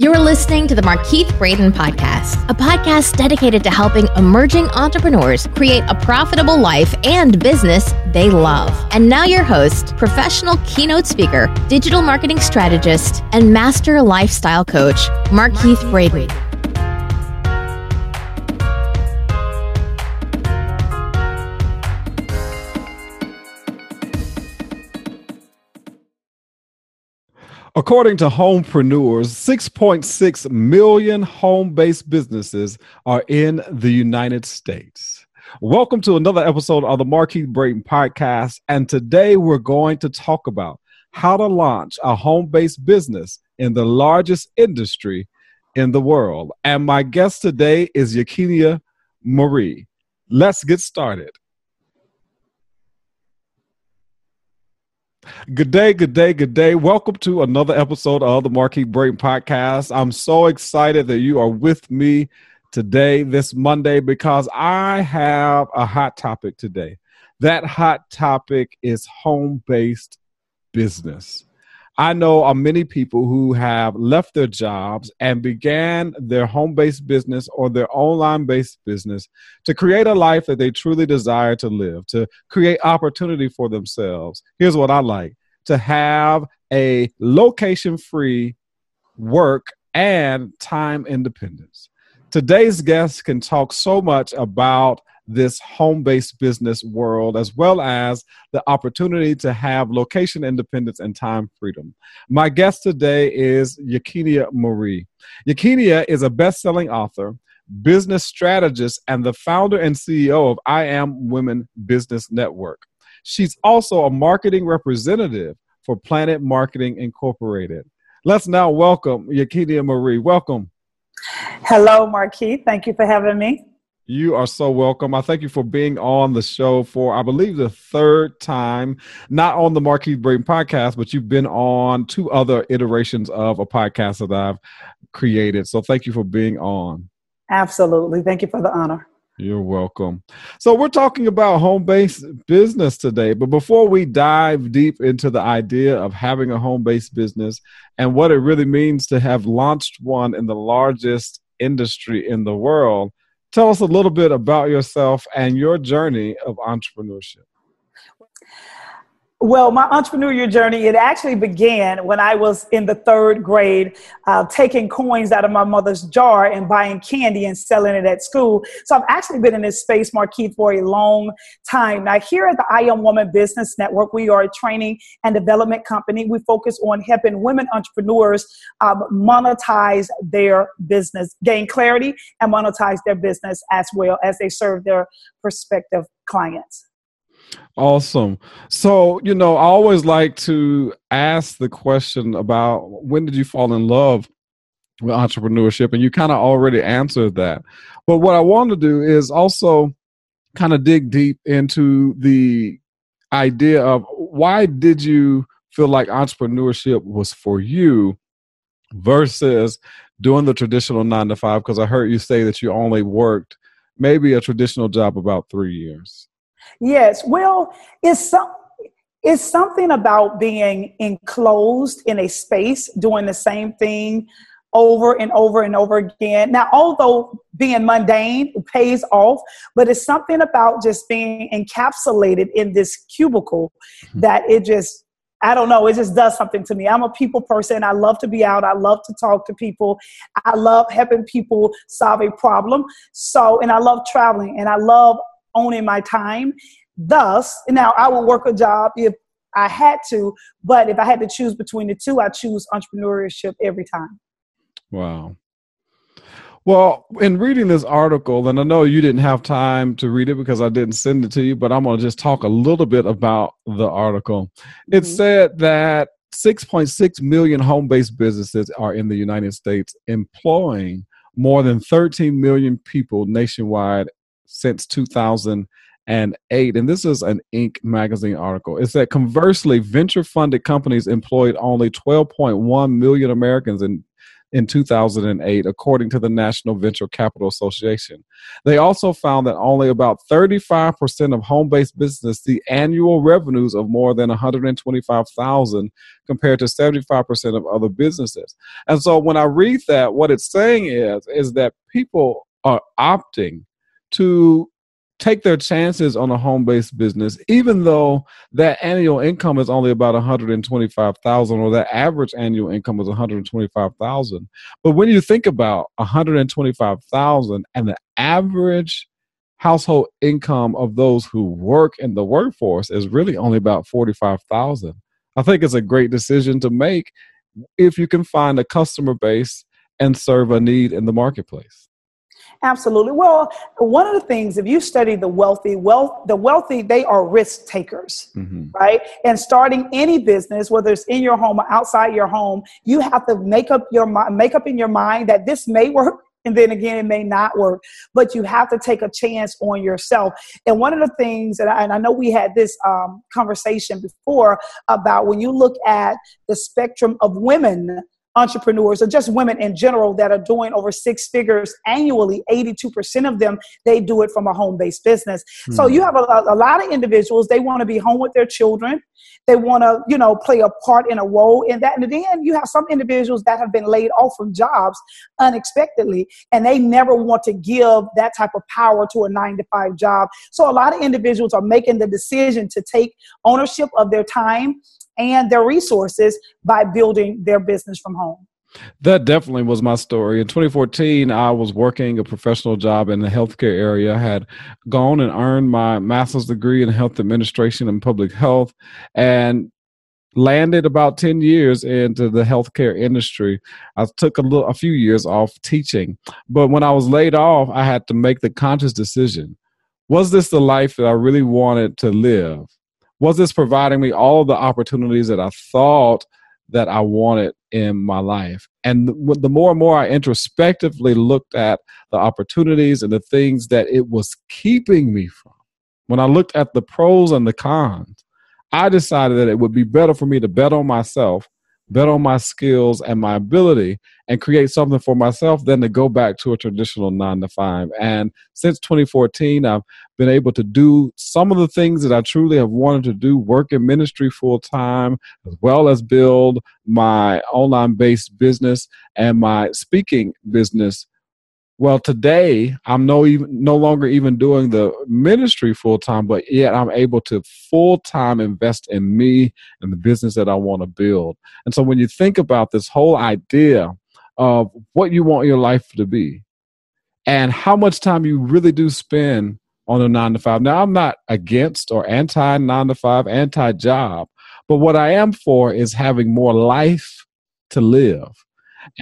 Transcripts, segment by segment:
You're listening to the Markeith Braden Podcast, a podcast dedicated to helping emerging entrepreneurs create a profitable life and business they love. And now, your host, professional keynote speaker, digital marketing strategist, and master lifestyle coach, Markeith Braden. According to homepreneurs, 6.6 million home based businesses are in the United States. Welcome to another episode of the Markeith Braden podcast. And today we're going to talk about how to launch a home based business in the largest industry in the world. And my guest today is Yakinia Marie. Let's get started. Good day, good day, good day. Welcome to another episode of the Markeith Braden Podcast. I'm so excited that you are with me today, this Monday, because I have a hot topic today. That hot topic is home based business. I know many people who have left their jobs and began their home based business or their online based business to create a life that they truly desire to live, to create opportunity for themselves. Here's what I like to have a location free work and time independence. Today's guest can talk so much about this home based business world, as well as the opportunity to have location independence and time freedom. My guest today is Yakinia Marie. Yakinia is a best selling author, business strategist, and the founder and CEO of I Am Women Business Network. She's also a marketing representative for Planet Marketing Incorporated. Let's now welcome Yakinia Marie. Welcome. Hello, Markeith. Thank you for having me. You are so welcome. I thank you for being on the show for, I believe, the third time, not on the Markeith Braden podcast, but you've been on two other iterations of a podcast that I've created. So thank you for being on. Absolutely. Thank you for the honor. You're welcome. So, we're talking about home based business today. But before we dive deep into the idea of having a home based business and what it really means to have launched one in the largest industry in the world, Tell us a little bit about yourself and your journey of entrepreneurship. Well, my entrepreneurial journey, it actually began when I was in the third grade, uh, taking coins out of my mother's jar and buying candy and selling it at school. So I've actually been in this space, Markeith, for a long time. Now, here at the I Am Woman Business Network, we are a training and development company. We focus on helping women entrepreneurs um, monetize their business, gain clarity, and monetize their business as well as they serve their prospective clients. Awesome. So, you know, I always like to ask the question about when did you fall in love with entrepreneurship? And you kind of already answered that. But what I want to do is also kind of dig deep into the idea of why did you feel like entrepreneurship was for you versus doing the traditional nine to five? Because I heard you say that you only worked maybe a traditional job about three years. Yes. Well, it's some it's something about being enclosed in a space doing the same thing over and over and over again. Now, although being mundane pays off, but it's something about just being encapsulated in this cubicle mm-hmm. that it just I don't know, it just does something to me. I'm a people person. I love to be out. I love to talk to people. I love helping people solve a problem. So, and I love traveling and I love owning my time. Thus, now I will work a job if I had to, but if I had to choose between the two, I choose entrepreneurship every time. Wow. Well, in reading this article, and I know you didn't have time to read it because I didn't send it to you, but I'm going to just talk a little bit about the article. It mm-hmm. said that 6.6 million home based businesses are in the United States, employing more than 13 million people nationwide since 2008. And this is an Inc. magazine article. It said conversely, venture funded companies employed only 12.1 million Americans in in 2008, according to the National Venture Capital Association. They also found that only about 35% of home-based business see annual revenues of more than 125,000 compared to 75% of other businesses. And so when I read that, what it's saying is is that people are opting to take their chances on a home-based business even though that annual income is only about 125,000 or that average annual income is 125,000 but when you think about 125,000 and the average household income of those who work in the workforce is really only about 45,000 I think it's a great decision to make if you can find a customer base and serve a need in the marketplace Absolutely. Well, one of the things, if you study the wealthy, wealth, the wealthy, they are risk takers, mm-hmm. right? And starting any business, whether it's in your home or outside your home, you have to make up your mind, make up in your mind that this may work. And then again, it may not work, but you have to take a chance on yourself. And one of the things, that I, and I know we had this um, conversation before about when you look at the spectrum of women entrepreneurs or just women in general that are doing over six figures annually 82% of them they do it from a home-based business. Mm-hmm. so you have a, a, lot of individuals they want to be home with their children. They want to you know play a part in a role in that. And then you have some individuals that have been laid off from jobs unexpectedly and they never want to give that type of power to a nine to five job. So a lot of individuals are making the decision to take ownership of their time and their resources by building their business from home. That definitely was my story. In 2014, I was working a professional job in the healthcare area. I had gone and earned my master's degree in health administration and public health and landed about 10 years into the healthcare industry. I took a little a few years off teaching. But when I was laid off, I had to make the conscious decision. Was this the life that I really wanted to live? Was this providing me all the opportunities that I thought that I wanted in my life? And the more and more I introspectively looked at the opportunities and the things that it was keeping me from, when I looked at the pros and the cons, I decided that it would be better for me to bet on myself bet on my skills and my ability and create something for myself than to go back to a traditional nine to five. And since 2014, I've been able to do some of the things that I truly have wanted to do work in ministry full time, as well as build my online based business and my speaking business well, today I'm no even no longer even doing the ministry full time, but yet I'm able to full time invest in me and the business that I want to build. And so when you think about this whole idea of what you want your life to be and how much time you really do spend on a nine to five. Now I'm not against or anti nine to five, anti job, but what I am for is having more life to live.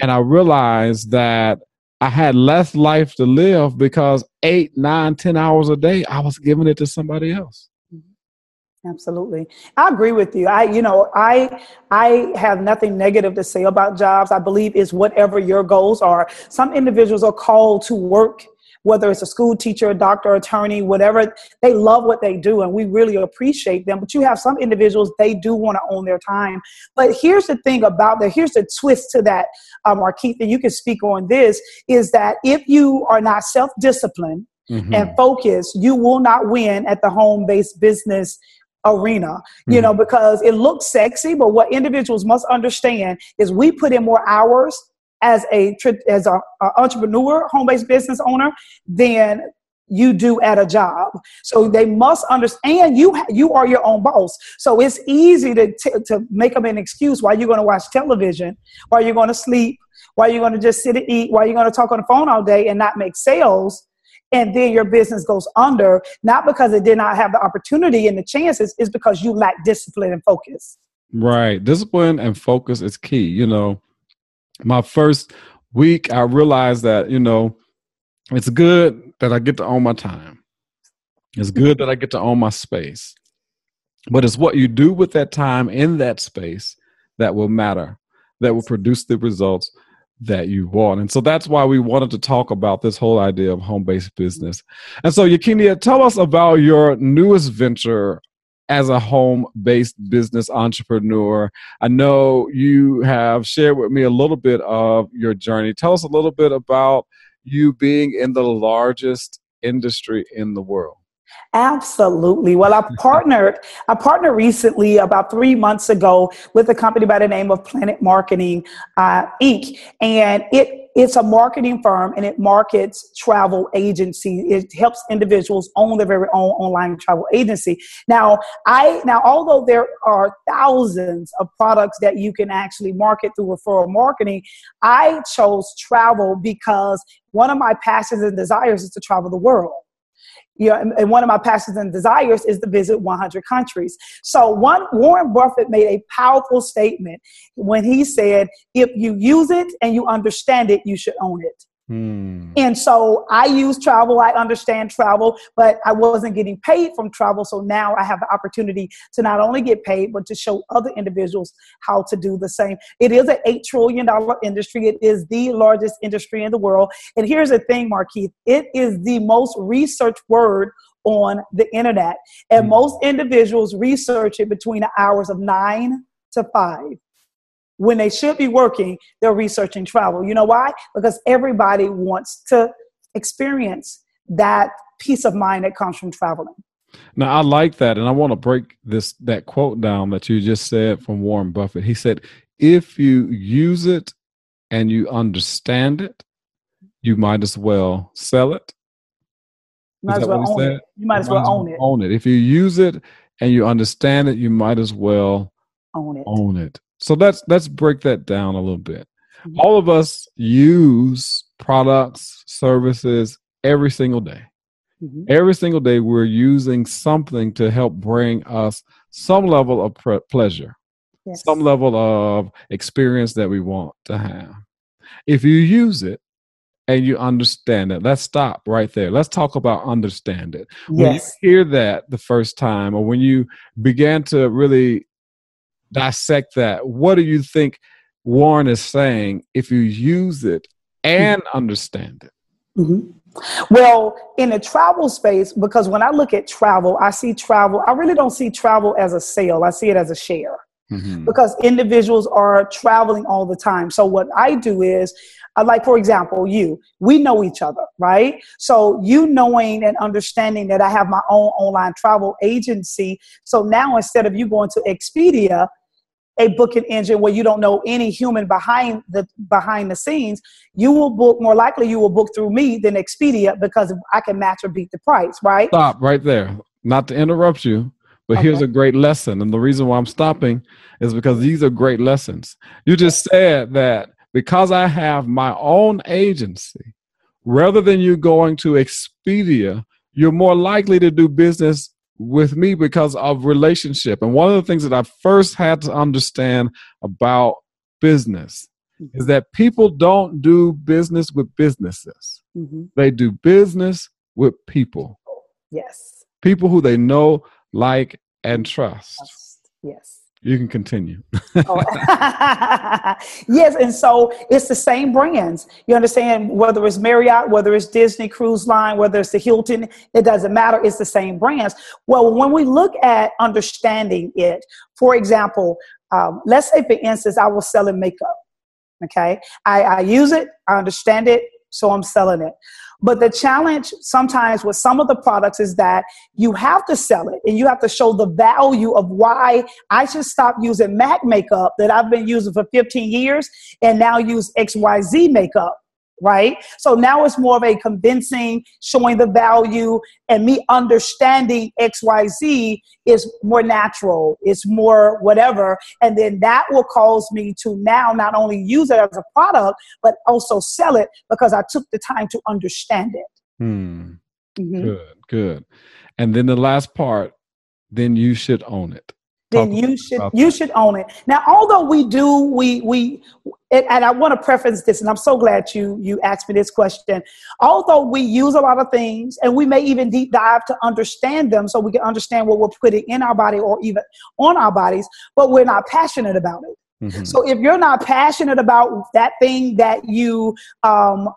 And I realized that I had less life to live because eight, nine, ten hours a day, I was giving it to somebody else. Mm-hmm. Absolutely. I agree with you. I, you know, I, I have nothing negative to say about jobs. I believe is whatever your goals are. Some individuals are called to work whether it's a school teacher, a doctor, attorney, whatever, they love what they do and we really appreciate them. But you have some individuals, they do want to own their time. But here's the thing about that, here's the twist to that, um, Markeith, and you can speak on this, is that if you are not self disciplined, Mm-hmm. and focus, you will not win at the home based business arena, you mm-hmm. know, because it looks sexy, but what individuals must understand is we put in more hours as a as a, a entrepreneur, home-based business owner, than you do at a job. So they must understand you you are your own boss. So it's easy to t- to make them an excuse why you're going to watch television, why you're going to sleep, why you're going to just sit and eat, why you're going to talk on the phone all day and not make sales. And then your business goes under, not because it did not have the opportunity and the chances, is because you lack discipline and focus. Right. Discipline and focus is key. You know, my first week, I realized that, you know, it's good that I get to own my time. It's good that I get to own my space. But it's what you do with that time in that space that will matter, that will produce the results that you want. And so that's why we wanted to talk about this whole idea of home based business. And so, Yakinia, tell us about your newest venture as a home based business entrepreneur. I know you have shared with me a little bit of your journey. Tell us a little bit about you being in the largest industry in the world. Absolutely. Well, I partnered. I partnered recently, about three months ago, with a company by the name of Planet Marketing uh, Inc. And it it's a marketing firm and it markets travel agency. It helps individuals own their very own online travel agency. Now, I now although there are thousands of products that you can actually market through referral marketing, I chose travel because one of my passions and desires is to travel the world you know, and, and, one of my passions and desires is to visit 100 countries. So one Warren Buffett made a powerful statement when he said, if you use it and you understand it, you should own it. Hmm. And so I use travel. I understand travel, but I wasn't getting paid from travel. So now I have the opportunity to not only get paid, but to show other individuals how to do the same. It is an $8 trillion industry. It is the largest industry in the world. And here's the thing, Markeith it is the most researched word on the internet. And hmm. most individuals research it between the hours of nine to five when they should be working, they're researching travel. You know why? Because everybody wants to experience that peace of mind that comes from traveling. Now I like that, and I want to break this that quote down that you just said from Warren Buffett. He said, "If you use it and you understand it, you might as well sell it." Might as well own it. You might as well own it. Own it. If you use it and you understand it, you might as well own it. Own it. So let's let's break that down a little bit. Mm-hmm. All of us use products, services every single day. Mm-hmm. Every single day, we're using something to help bring us some level of pre- pleasure, yes. some level of experience that we want to have. If you use it and you understand it, let's stop right there. Let's talk about understand it. When yes. you hear that the first time, or when you began to really dissect that. What do you think Warren is saying if you use it and mm-hmm. understand it? Mm-hmm. Well, in the travel space, because when I look at travel, I see travel, I really don't see travel as a sale, I see it as a share. Mm-hmm. Because individuals are traveling all the time. So, what I do is uh, like for example you. We know each other right? So you knowing and understanding that i have my own online travel agency. So now instead of you going to expedia a booking engine where you don't know any human behind the behind the scenes you will book more likely you will book through me than expedia because i can match or beat the price right? Stop right there. Not to interrupt you but okay. here's a great lesson and the reason why i'm stopping is because these are great lessons you just said that because I have my own agency, rather than you going to Expedia, you're more likely to do business with me because of relationship. And one of the things that I first had to understand about business mm-hmm. is that people don't do business with businesses. Mm-hmm. They do business with people. Yes. People who they know, like, and trust. Yes. You can continue. oh. yes, and so it's the same brands. You understand whether it's Marriott, whether it's Disney Cruise Line, whether it's the Hilton, it doesn't matter. It's the same brands. Well, when we look at understanding it, for example, um, let's say for instance, I was selling makeup. Okay, I, I use it, I understand it, so I'm selling it. But the challenge sometimes with some of the products is that you have to sell it and you have to show the value of why I should stop using MAC makeup that I've been using for 15 years and now use XYZ makeup right? So now it's more of a convincing, showing the value, and me understanding XYZ is more natural, it's more whatever. And then that will cause me to now not only use it as a product, but also sell it because I took the time to understand it. Hmm. Mm-hmm. Good, good. And then the last part, then you should own it then you should you should own it. Now, although we do, we we and I want to preface this, and I'm so glad you you asked me this question. Although we use a lot of things, and we may even deep dive to understand them, so we can understand what we're putting in our body or even on our bodies, but we're not passionate about it. Mm-hmm. So if you're not passionate about that thing that you um,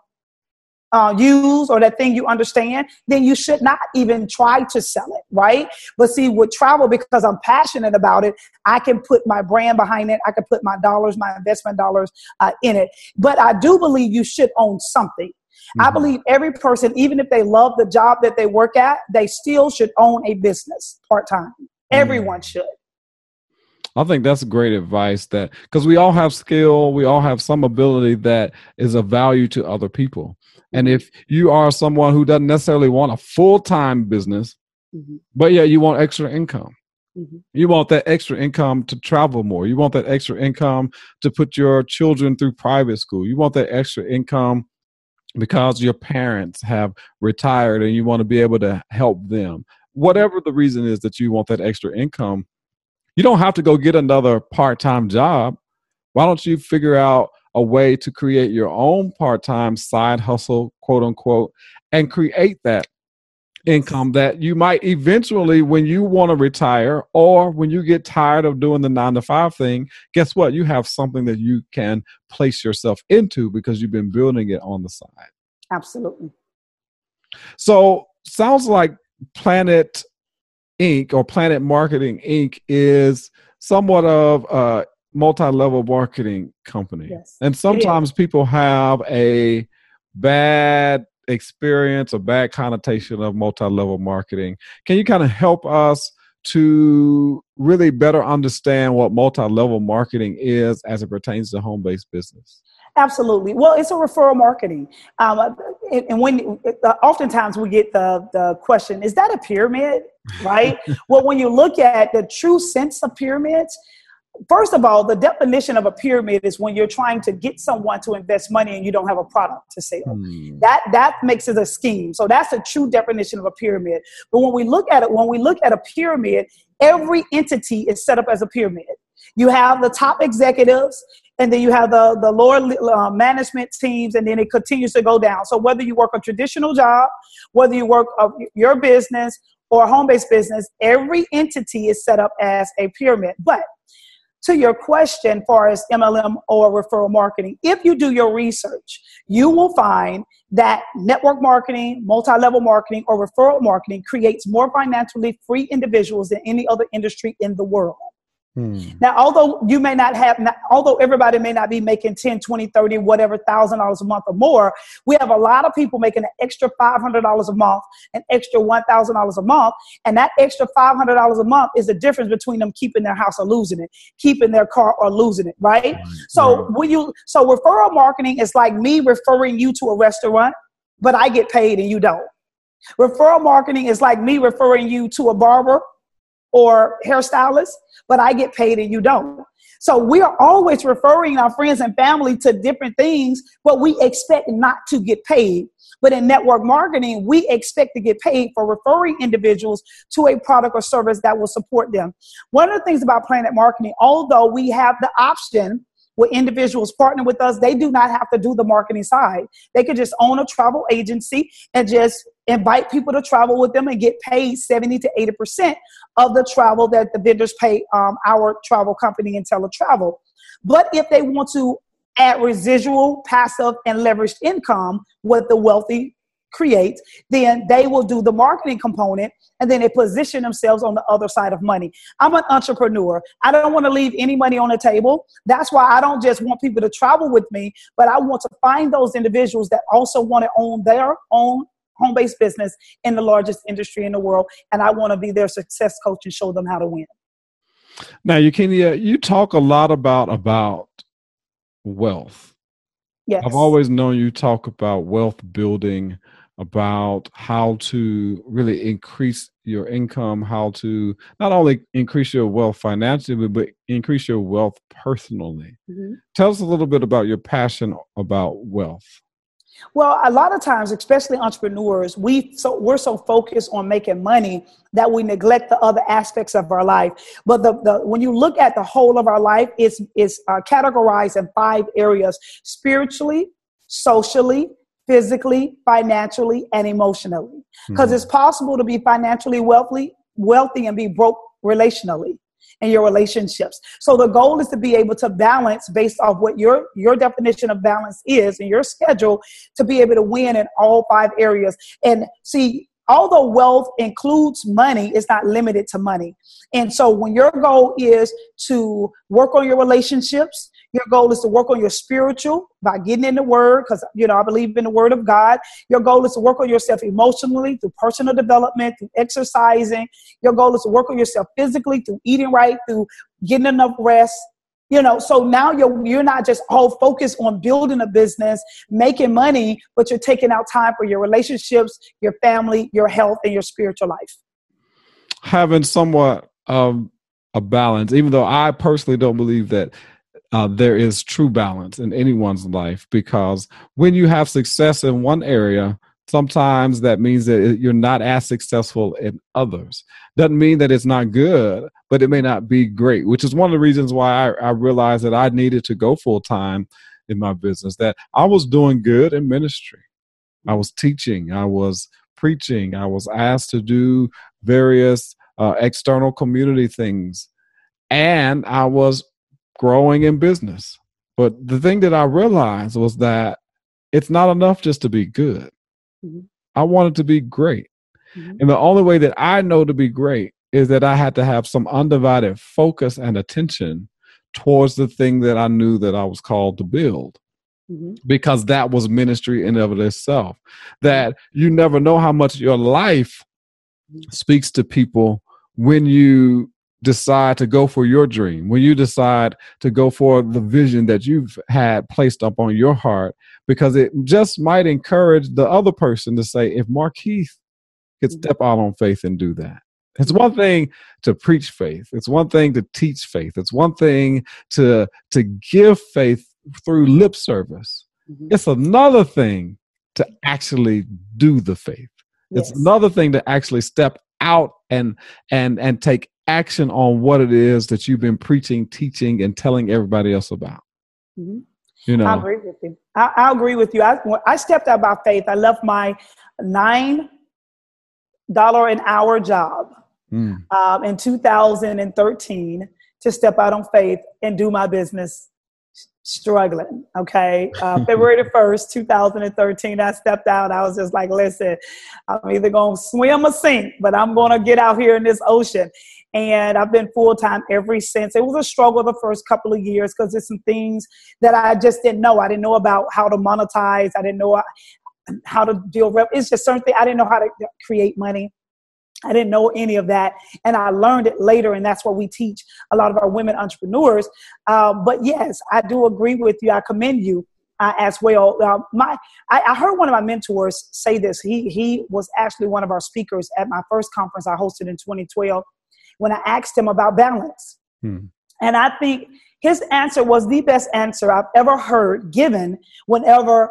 uh, use or that thing you understand, then you should not even try to sell it, right? But see, with travel, because I'm passionate about it, I can put my brand behind it. I can put my dollars, my investment dollars uh, in it. But I do believe you should own something. Mm-hmm. I believe every person, even if they love the job that they work at, they still should own a business part time. Mm-hmm. Everyone should. I think that's great advice that because we all have skill, we all have some ability that is of value to other people. And if you are someone who doesn't necessarily want a full time business, mm-hmm. but yeah, you want extra income. Mm-hmm. You want that extra income to travel more. You want that extra income to put your children through private school. You want that extra income because your parents have retired and you want to be able to help them. Whatever the reason is that you want that extra income, you don't have to go get another part time job. Why don't you figure out a way to create your own part time side hustle, quote unquote, and create that income that you might eventually, when you want to retire or when you get tired of doing the nine to five thing, guess what? You have something that you can place yourself into because you've been building it on the side. Absolutely. So, sounds like Planet Inc. or Planet Marketing Inc. is somewhat of a multi-level marketing company. Yes, and sometimes people have a bad experience, a bad connotation of multi-level marketing. Can you kind of help us to really better understand what multi-level marketing is as it pertains to home-based business? Absolutely. Well, it's a referral marketing, um, and when uh, oftentimes we get the the question, "Is that a pyramid?" Right. well, when you look at the true sense of pyramids, First of all, the definition of a pyramid is when you're trying to get someone to invest money and you don't have a product to sell. Hmm. That that makes it a scheme. So that's a true definition of a pyramid. But when we look at it, when we look at a pyramid, every entity is set up as a pyramid. You have the top executives, and then you have the the lower uh, management teams, and then it continues to go down. So whether you work a traditional job, whether you work a, your business or a home-based business, every entity is set up as a pyramid. But to your question far as MLM or referral marketing, if you do your research, you will find that network marketing, multi-level marketing, or referral marketing creates more financially free individuals than any other industry in the world. Hmm. Now, although you may not have, although everybody may not be making 10, 20, 30, whatever thousand dollars a month or more, we have a lot of people making an extra $500 a month, an extra $1,000 a month. And that extra $500 a month is the difference between them keeping their house or losing it, keeping their car or losing it, right? So when you, so referral marketing is like me referring you to a restaurant, but I get paid and you don't. Referral marketing is like me referring you to a barber or hairstylist, but I get paid and you don't. So we are always referring our friends and family to different things, but we expect not to get paid. But in network marketing, we expect to get paid for referring individuals to a product or service that will support them. One of the things about Planet Marketing, although we have the option where individuals partner with us, they do not have to do the marketing side. They could just own a travel agency and just invite people to travel with them and get paid 70 to 80% of the travel that the vendors pay um, our travel company InteleTravel. But if they want to add residual, passive, and leveraged income, what the wealthy create, then they will do the marketing component and then they position themselves on the other side of money. I'm an entrepreneur. I don't want to leave any money on the table. That's why I don't just want people to travel with me, but I want to find those individuals that also want to own their own home based business in the largest industry in the world. And I want to be their success coach and show them how to win. Now, Yakinia, you talk a lot about about wealth. Yes. I've always known you talk about wealth building about how to really increase your income, how to not only increase your wealth financially, but increase your wealth personally. Mm-hmm. Tell us a little bit about your passion about wealth. Well, a lot of times, especially entrepreneurs, we so we're so focused on making money that we neglect the other aspects of our life. But the, the when you look at the whole of our life, it's it's uh, categorized in five areas: spiritually, socially, physically, financially, and emotionally. Because mm-hmm. it's possible to be financially wealthy, wealthy and be broke relationally. and your relationships. So the goal is to be able to balance based off what your your definition of balance is and your schedule to be able to win in all five areas. And see, although wealth includes money, it's not limited to money. And so when your goal is to work on your relationships, your goal is to work on your spiritual by getting in the word, because you know I believe in the word of God. Your goal is to work on yourself emotionally through personal development, through exercising. Your goal is to work on yourself physically through eating right, through getting enough rest. You know, so now you're you're not just all focused on building a business, making money, but you're taking out time for your relationships, your family, your health, and your spiritual life. Having somewhat um, a balance, even though I personally don't believe that uh, there is true balance in anyone's life because when you have success in one area, sometimes that means that you're not as successful in others. Doesn't mean that it's not good, but it may not be great, which is one of the reasons why I, I realized that I needed to go full time in my business, that I was doing good in ministry. I was teaching, I was preaching, I was asked to do various uh, external community things, and I was growing in business. But the thing that I realized was that it's not enough just to be good. Mm-hmm. I wanted to be great. Mm-hmm. And the only way that I know to be great is that I had to have some undivided focus and attention towards the thing that I knew that I was called to build. Mm-hmm. Because that was ministry in of itself. That you never know how much your life mm-hmm. speaks to people when you decide to go for your dream, when you decide to go for the vision that you've had placed up on your heart, because it just might encourage the other person to say, if Markeith could mm-hmm. step out on faith and do that. It's one thing to preach faith. It's one thing to teach faith. It's one thing to to give faith through lip service. Mm-hmm. It's another thing to actually do the faith. Yes. It's another thing to actually step out and and and take action on what it is that you've been preaching, teaching, and telling everybody else about. Mm-hmm. You know, I agree with you. I, I agree with you. I, I stepped out by faith. I left my nine dollar an hour job mm. um, in 2013 to step out on faith and do my business struggling. Okay. Uh, February the 1st, 2013, I stepped out. I was just like, listen, I'm either going to swim or sink, but I'm going to get out here in this ocean. And I've been full time ever since. It was a struggle the first couple of years because there's some things that I just didn't know. I didn't know about how to monetize. I didn't know how to deal. Rep- it's just certain things. I didn't know how to create money. I didn't know any of that, and I learned it later, and that's what we teach a lot of our women entrepreneurs. Um, but yes, I do agree with you. I commend you uh, as well. Uh, my, I, I, heard one of my mentors say this. He he was actually one of our speakers at my first conference I hosted in 2012 when I asked him about balance, hmm. and I think his answer was the best answer I've ever heard given whenever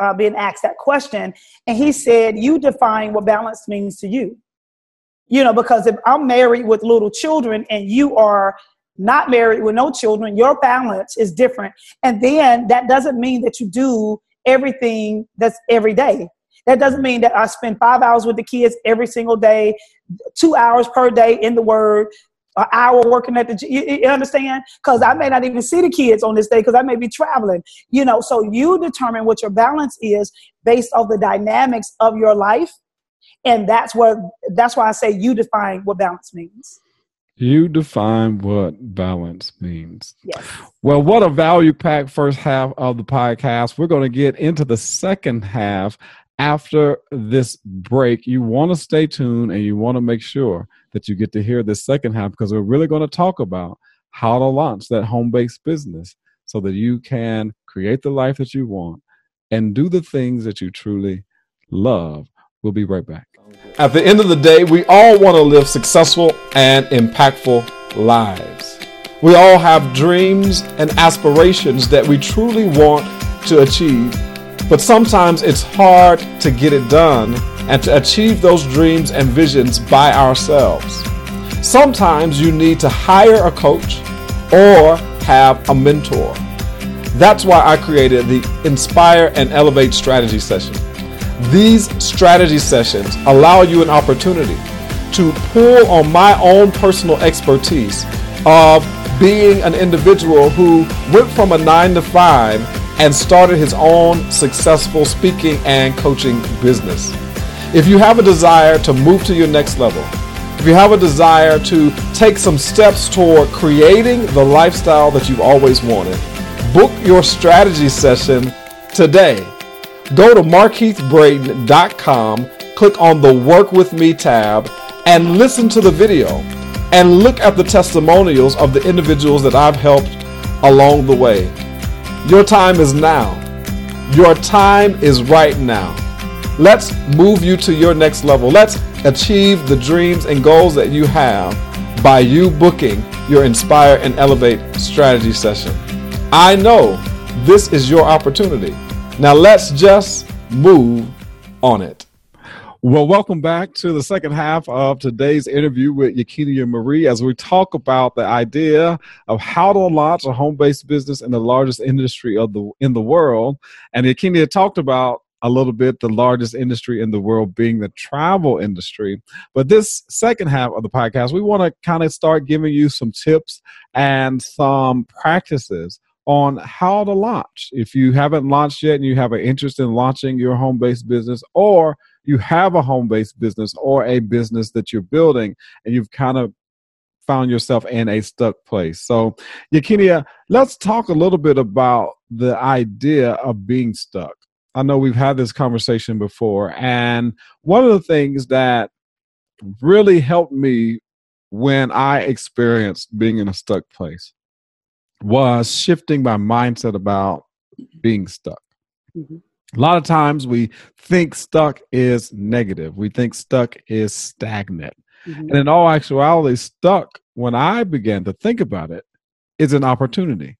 uh, being asked that question. And he said, You define what balance means to you. You know, because if I'm married with little children and you are not married with no children, your balance is different. And then that doesn't mean that you do everything that's every day. That doesn't mean that I spend five hours with the kids every single day, two hours per day in the Word, an hour working at the you, you understand because i may not even see the kids on this day because i may be traveling you know so you determine what your balance is based off the dynamics of your life and that's what that's why i say you define what balance means you define what balance means. Yes. Well, what a value packed first half of the podcast. We're going to get into the second half after this break. You want to stay tuned and you want to make sure that you get to hear this second half because we're really going to talk about how to launch that home based business so that you can create the life that you want and do the things that you truly love. We'll be right back. At the end of the day, we all want to live successful and impactful lives. We all have dreams and aspirations that we truly want to achieve, but sometimes it's hard to get it done and to achieve those dreams and visions by ourselves. Sometimes you need to hire a coach or have a mentor. That's why I created the Inspire and Elevate Strategy Session. These strategy sessions allow you an opportunity to pull on my own personal expertise of being an individual who went from a nine to five and started his own successful speaking and coaching business. If you have a desire to move to your next level, if you have a desire to take some steps toward creating the lifestyle that you've always wanted, book your strategy session today. Go to markeithbraden.com, click on the Work With Me tab, and listen to the video and look at the testimonials of the individuals that I've helped along the way. Your time is now. Your time is right now. Let's move you to your next level. Let's achieve the dreams and goals that you have by you booking your Inspire and Elevate strategy session. I know this is your opportunity. Now let's just move on it. Well, welcome back to the second half of today's interview with Yakinia Marie as we talk about the idea of how to launch a home-based business in the largest industry of the in the world. And Yakinia talked about a little bit the largest industry in the world being the travel industry. But this second half of the podcast, we want to kind of start giving you some tips and some practices on how to launch. If you haven't launched yet and you have an interest in launching your home based business, or you have a home based business or a business that you're building and you've kind of found yourself in a stuck place. So, Yakinia, let's talk a little bit about the idea of being stuck. I know we've had this conversation before, and one of the things that really helped me when I experienced being in a stuck place was shifting my mindset about being stuck. Mm-hmm. A lot of times we think stuck is negative. We think stuck is stagnant. Mm-hmm. And in all actuality, stuck, when I began to think about it, is an opportunity.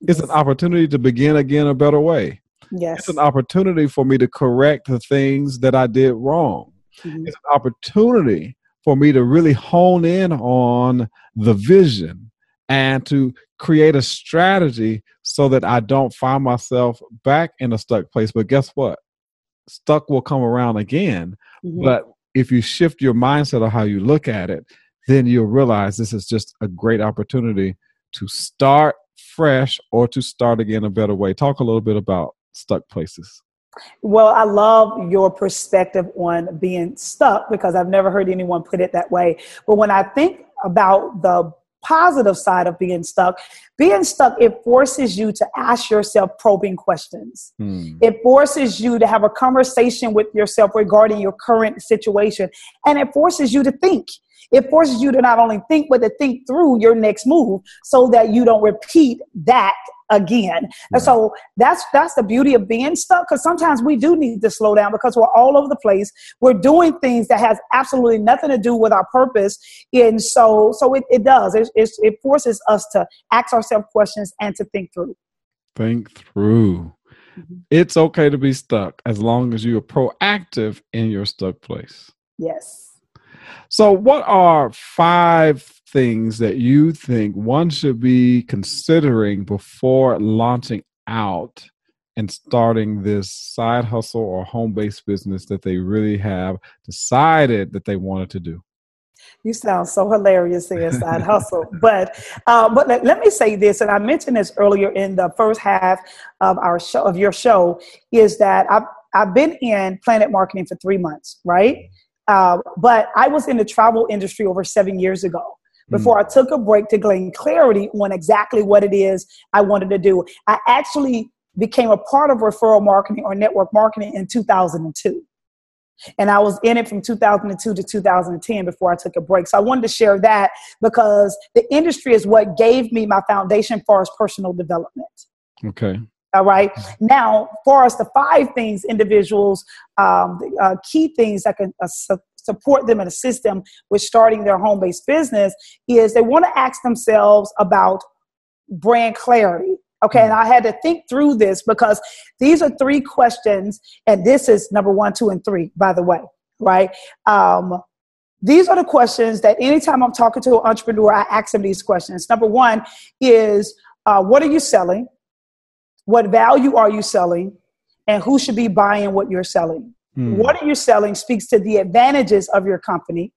Yes. It's an opportunity to begin again a better way. Yes. It's an opportunity for me to correct the things that I did wrong. Mm-hmm. It's an opportunity for me to really hone in on the vision and to create a strategy so that I don't find myself back in a stuck place. But guess what? Stuck will come around again. Mm-hmm. But if you shift your mindset of how you look at it, then you'll realize this is just a great opportunity to start fresh or to start again a better way. Talk a little bit about stuck places. Well, I love your perspective on being stuck because I've never heard anyone put it that way. But when I think about the positive side of being stuck. Being stuck, it forces you to ask yourself probing questions. Hmm. It forces you to have a conversation with yourself regarding your current situation. And it forces you to think. It forces you to not only think, but to think through your next move so that you don't repeat that again. And so that's that's the beauty of being stuck because sometimes we do need to slow down because we're all over the place. We're doing things that has absolutely nothing to do with our purpose. And so so it, it does. It, it, it forces us to ask ourselves questions and to think through. Think through. Mm-hmm. It's okay to be stuck as long as you are proactive in your stuck place. Yes. So, what are five things that you think one should be considering before launching out and starting this side hustle or home based business that they really have decided that they wanted to do? You sound so hilarious saying side hustle. But uh, but let, let, me say this, and I mentioned this earlier in the first half of our show of your show, is that I've I've been in Planet Marketing for three months, right? Uh, but I was in the travel industry over seven years ago before mm. I took a break to gain clarity on exactly what it is I wanted to do. I actually became a part of referral marketing or network marketing in 2002. And I was in it from 2002 to 2010 before I took a break. So I wanted to share that because the industry is what gave me my foundation for as personal development. Okay. All right. Now, for us, the five things individuals, um, uh, key things that can uh, su- support them and assist them with starting their home based business is they want to ask themselves about brand clarity. Okay, and I had to think through this because these are three questions, and this is number one, two, and three, by the way, right? Um, these are the questions that anytime I'm talking to an entrepreneur, I ask them these questions. Number one is, uh, what are you selling? What value are you selling? And who should be buying what you're selling? Hmm. What are you selling speaks to the advantages of your company.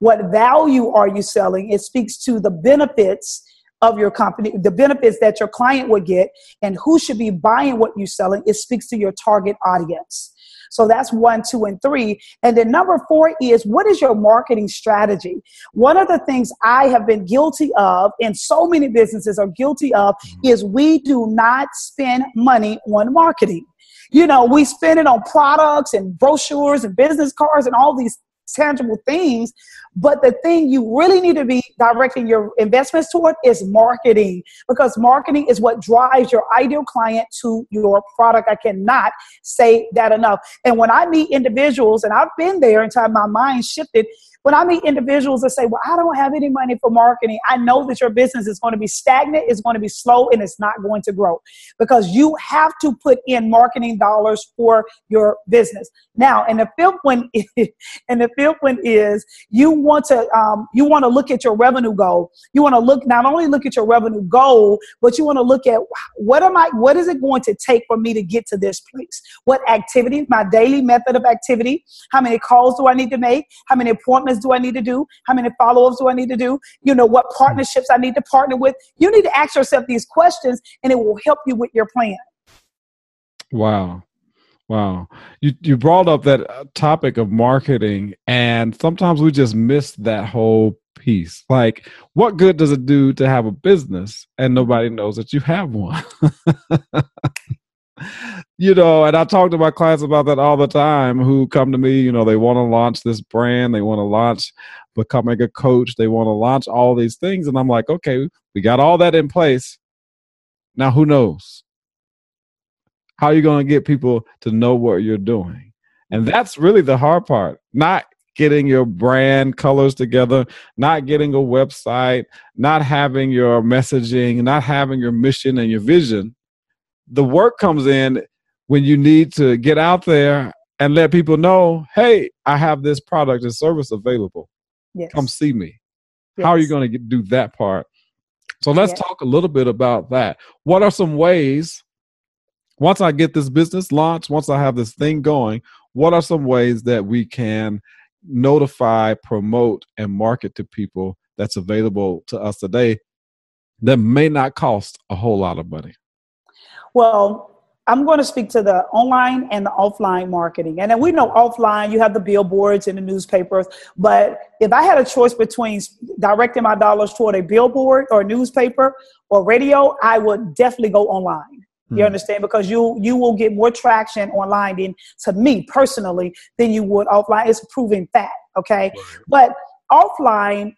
what value are you selling? It speaks to the benefits of your company, the benefits that your client would get, and who should be buying what you're selling. It speaks to your target audience. So that's one, two, and three. And then number four is what is your marketing strategy? One of the things I have been guilty of, and so many businesses are guilty of, mm-hmm. is we do not spend money on marketing. You know, we spend it on products and brochures and business cards and all these tangible things. But the thing you really need to be directing your investments toward is marketing because marketing is what drives your ideal client to your product. I cannot say that enough. And when I meet individuals, and I've been there until my mind shifted, when I meet individuals that say, Well, I don't have any money for marketing, I know that your business is going to be stagnant, it's going to be slow, and it's not going to grow because you have to put in marketing dollars for your business. Now, and the fifth one, is, and the fifth one is you want to um, you want to look at your revenue goal. You want to look not only look at your revenue goal, but you want to look at what am I, what is it going to take for me to get to this place? What activity, my daily method of activity? How many calls do I need to make? How many appointments appointments do I need to do? How many follow ups do I need to do? You know, what partnerships I need to partner with? You need to ask yourself these questions and it will help you with your plan. Wow. Wow. You you brought up that uh, topic of marketing and sometimes we just miss that whole piece. Like what good does it do to have a business and nobody knows that you have one? you know, and I talk to my clients about that all the time who come to me, you know, they want to launch this brand, they want to launch becoming a coach, they want to launch all these things. And I'm like, okay, we got all that in place. Now, who knows? How are you going to get people to know what you're doing? And that's really the hard part. Not getting your brand colors together, not getting a website, not having your messaging, not having your mission and your vision the work comes in when you need to get out there and let people know, hey, I have this product and service available. Yes. Come see me. Yes. How are you going to do that part? So let's yes. talk a little bit about that. What are some ways, once I get this business launched, once I have this thing going, what are some ways that we can notify, promote, and market to people that's available to us today that may not cost a whole lot of money? Well, I'm going to speak to the online and the offline marketing. And then we know offline, you have the billboards and the newspapers. But if I had a choice between directing my dollars toward a billboard or a newspaper or radio, I would definitely go online. You hmm. understand? Because you you will get more traction online than to me personally than you would offline. It's proven fact. Okay. But offline,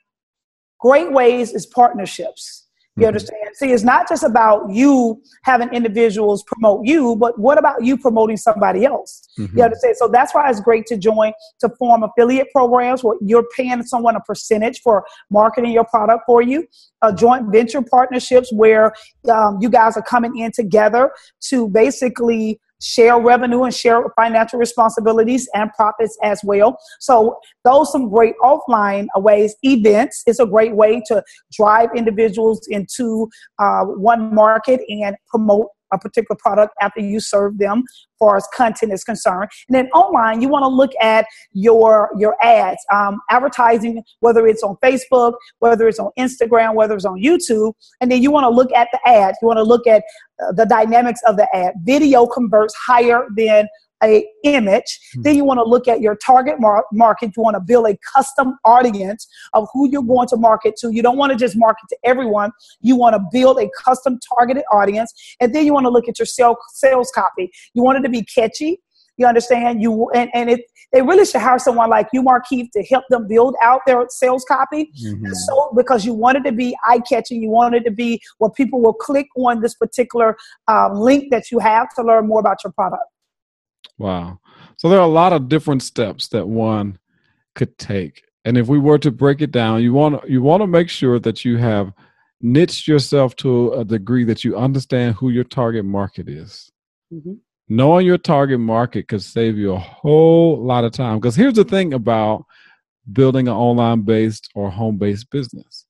great ways is partnerships. You mm-hmm. understand? See, it's not just about you having individuals promote you, but what about you promoting somebody else? Mm-hmm. You understand? So that's why it's great to join to form affiliate programs where you're paying someone a percentage for marketing your product for you. Uh, joint venture partnerships where um, you guys are coming in together to basically share revenue and share financial responsibilities and profits as well. So those some great offline ways. Events is a great way to drive individuals into uh, one market and promote a particular product after you serve them far as content is concerned. And then online you want to look at your your ads. Um, advertising whether it's on facebook whether it's on instagram whether it's on youtube and then you want to look at the ads. You want to look at uh, the dynamics of the ad. Video converts higher than a image. Mm-hmm. Then you want to look at your target mar- market. You want to build a custom audience of who you're going to market to. You don't want to just market to everyone. You want to build a custom targeted audience. And then you want to look at your sales, sales copy. You want it to be catchy. You understand? You and, and it they really should hire someone like you, Markeith, to help them build out their sales copy. Mm-hmm. So because you want it to be eye catching, you want it to be where people will click on this particular um, link that you have to learn more about your product. Wow. So there are a lot of different steps that one could take. And if we were to break it down, you want you want to make sure that you have niched yourself to a degree that you understand who your target market is. Mm-hmm. Knowing your target market could save you a whole lot of time. Because here's the thing about building an online based or home based business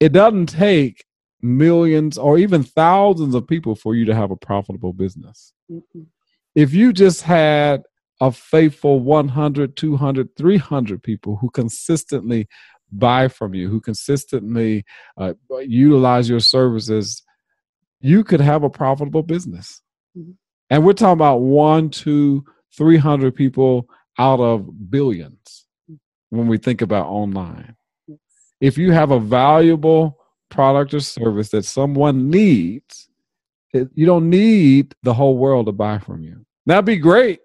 it doesn't take millions or even thousands of people for you to have a profitable business. Mm-hmm if you just had a faithful 100, 200, 300 people who consistently buy from you, who consistently uh, utilize your services, you could have a profitable business. Mm-hmm. And we're talking about one, two, 300 people out of billions when we think about online. If you have a valuable product or service that someone needs, it, you don't need the whole world to buy from you. That'd be great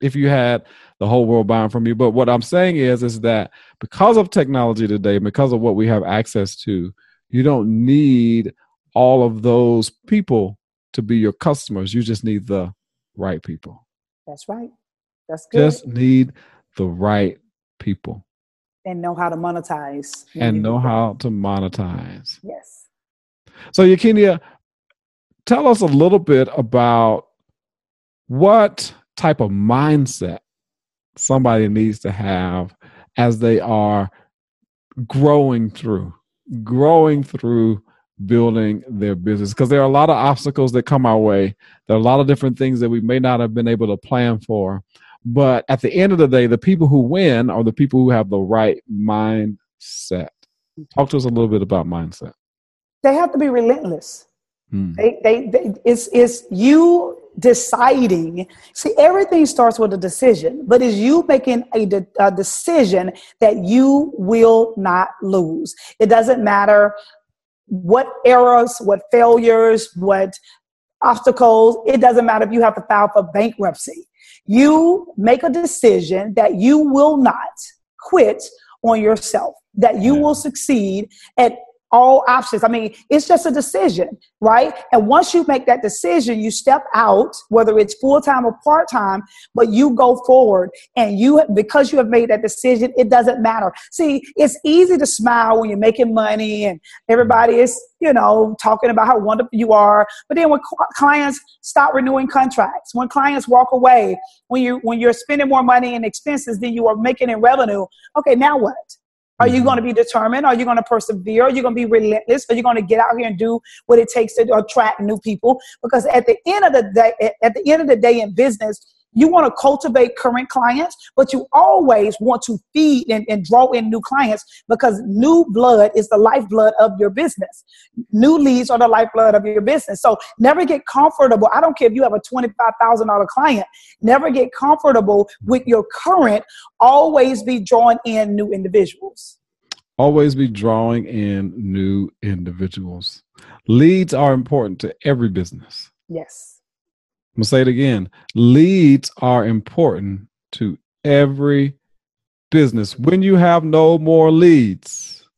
if you had the whole world buying from you. But what I'm saying is, is that because of technology today, because of what we have access to, you don't need all of those people to be your customers. You just need the right people. That's right. That's good. Just need the right people. And know how to monetize. And know how to monetize. Yes. So, Yakinia, tell us a little bit about what type of mindset somebody needs to have as they are growing through, growing through building their business because there are a lot of obstacles that come our way. There are a lot of different things that we may not have been able to plan for. But at the end of the day, the people who win are the people who have the right mindset. Talk to us a little bit about mindset. They have to be relentless. Hmm. They, they, they, it's, it's you deciding. See, everything starts with a decision, but it's you making a, de- a decision that you will not lose. It doesn't matter what errors, what failures, what obstacles. It doesn't matter if you have to file for bankruptcy. You make a decision that you will not quit on yourself, that you will succeed at all options. I mean, it's just a decision, right? And once you make that decision, you step out, whether it's full time or part time, but you go forward and you, because you have made that decision, it doesn't matter. See, it's easy to smile when you're making money and everybody is, you know, talking about how wonderful you are. But then when clients stop renewing contracts, when clients walk away, when you, when you're spending more money in expenses than you are making in revenue, okay, now what? Are you going to be determined? Are you going to persevere? Are you going to be relentless? Are you going to get out here and do what it takes to attract new people? Because at the end of the day, at the end of the day in business, you want to cultivate current clients, but you always want to feed and, and, draw in new clients because new blood is the lifeblood of your business. New leads are the lifeblood of your business. So never get comfortable. I don't care if you have a $25,000 client, never get comfortable with your current. Always be drawing in new individuals. Always be drawing in new individuals. Leads are important to every business. Yes I'm going to say it again. Leads are important to every business. When you have no more leads,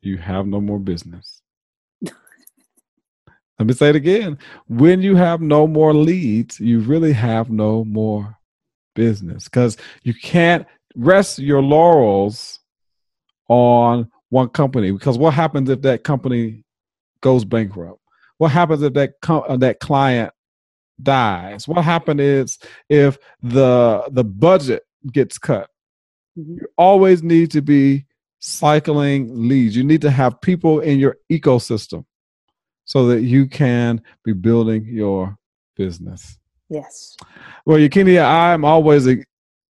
you have no more business. Let me say it again. When you have no more leads, you really have no more business because you can't rest your laurels on one company. Because what happens if that company goes bankrupt? What happens if that co- uh, that client dies. What happened is if the the budget gets cut mm-hmm. you always need to be cycling leads. You need to have people in your ecosystem so that you can be building your business. Yes. Well Yakinia, i'm always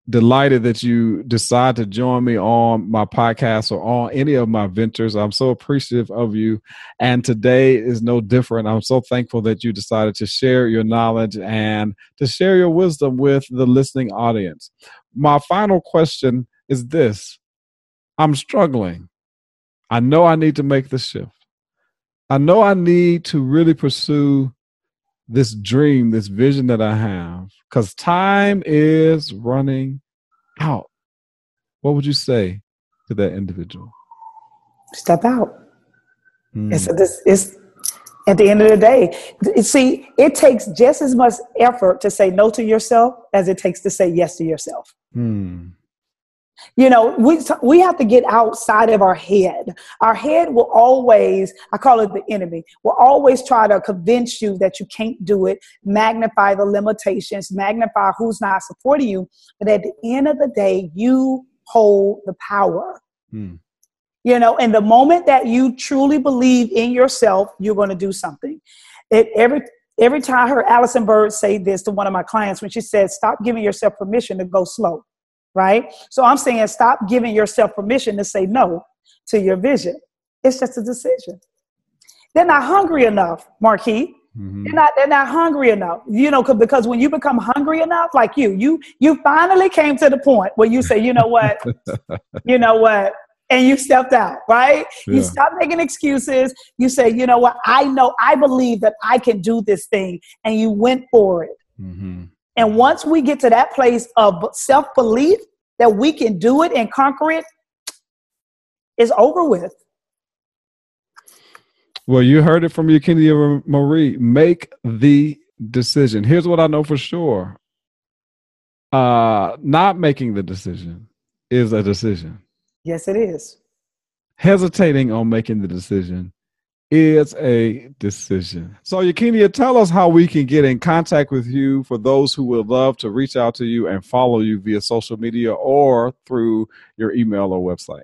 delighted that you decide to join me on my podcast or on any of my ventures. I'm so appreciative of you. And today is no different. I'm so thankful that you decided to share your knowledge and to share your wisdom with the listening audience. My final question is this I'm struggling. I know I need to make the shift. I know I need to really pursue this dream, this vision that I have, because time is running out. What would you say to that individual? Step out. Mm. It's, it's, it's at the end of the day. See, it takes just as much effort to say no to yourself as it takes to say yes to yourself. Mm. You know, we, we have to get outside of our head. Our head will always, I call it the enemy, will always try to convince you that you can't do it, magnify the limitations, magnify who's not supporting you. But at the end of the day, you hold the power. Hmm. You know, and the moment that you truly believe in yourself, you're going to do something. It, every Every time I heard Allison Bird say this to one of my clients when she said, Stop giving yourself permission to go slow, right? So I'm saying, Stop giving yourself permission to say no to your vision. It's just a decision. They're not hungry enough, Markeith. Mm-hmm. They're not. They're not hungry enough. You know, because when you become hungry enough, like you, you you finally came to the point where you say, you know what, you know what, and you stepped out, right? Yeah. You stop making excuses. You say, you know what, I know, I believe that I can do this thing, and you went for it. Mm-hmm. And once we get to that place of self belief that we can do it and conquer it, it's over with. Well, you heard it from Yakinia Marie. Make the decision. Here's what I know for sure. Uh, not making the decision is a decision. Yes, it is. Hesitating on making the decision is a decision. So, Yakinia, tell us how we can get in contact with you for those who would love to reach out to you and follow you via social media or through your email or website.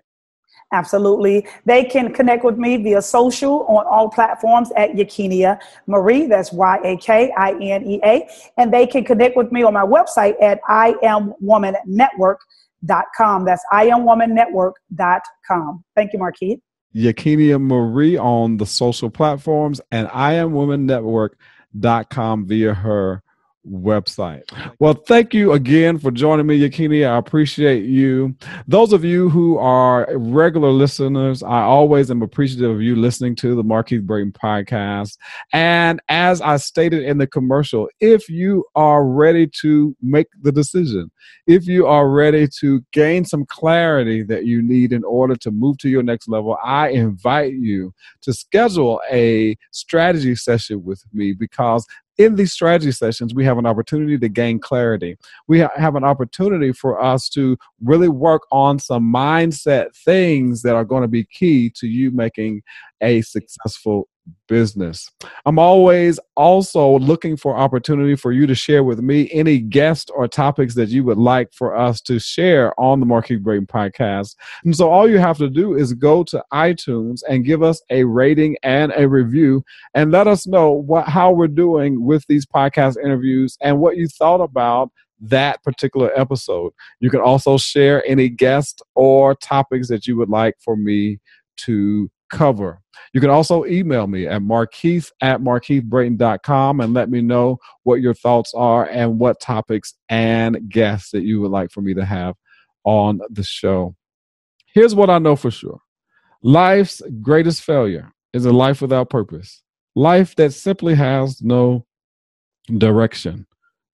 Absolutely. They can connect with me via social on all platforms at Yakinia Marie. That's Y A K I N E A. And they can connect with me on my website at IamWomanNetwork.com. That's IamWomanNetwork.com. Thank you, Markeith. Yakinia Marie on the social platforms and IamWomanNetwork.com via her website. Well, thank you again for joining me, Yakinia. I appreciate you. Those of you who are regular listeners, I always am appreciative of you listening to the Markeith Braden podcast. And as I stated in the commercial, if you are ready to make the decision, if you are ready to gain some clarity that you need in order to move to your next level, I invite you to schedule a strategy session with me because in these strategy sessions, we have an opportunity to gain clarity. We have an opportunity for us to really work on some mindset things that are going to be key to you making a successful business. I'm always also looking for opportunity for you to share with me any guests or topics that you would like for us to share on the Markeith Braden podcast. And so all you have to do is go to iTunes and give us a rating and a review and let us know what how we're doing with these podcast interviews and what you thought about that particular episode. You can also share any guests or topics that you would like for me to cover. You can also email me at markeith at markeithbraden.com and let me know what your thoughts are and what topics and guests that you would like for me to have on the show. Here's what I know for sure life's greatest failure is a life without purpose, life that simply has no direction.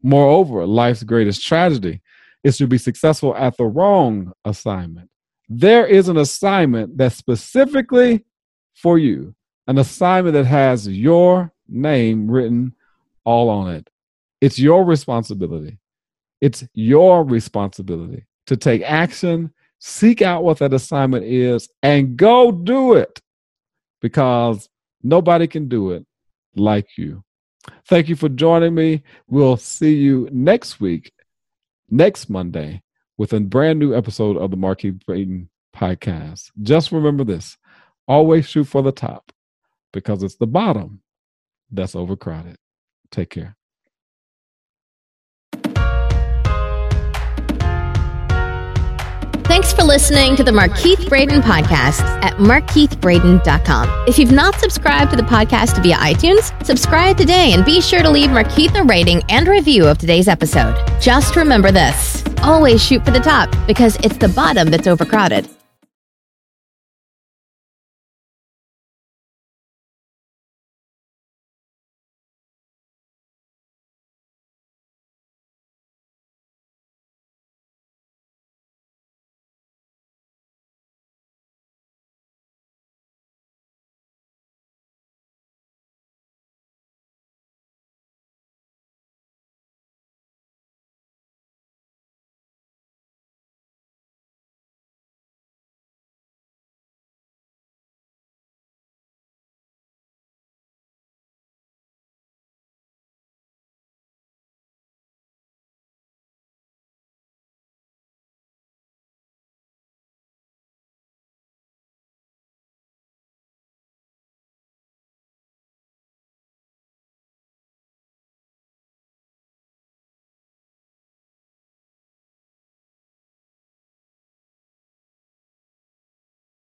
Moreover, life's greatest tragedy is to be successful at the wrong assignment. There is an assignment that specifically for you an assignment that has your name written all on it. It's your responsibility. It's your responsibility to take action, seek out what that assignment is, and go do it because nobody can do it like you. Thank you for joining me. We'll see you next week, next Monday, with a brand new episode of the Markeith Braden podcast. Just remember this Always shoot for the top because it's the bottom that's overcrowded. Take care. Thanks for listening to the Markeith Braden podcast at markeithbraden.com. If you've not subscribed to the podcast via iTunes, subscribe today and be sure to leave Markeith a rating and review of today's episode. Just remember this always shoot for the top because it's the bottom that's overcrowded.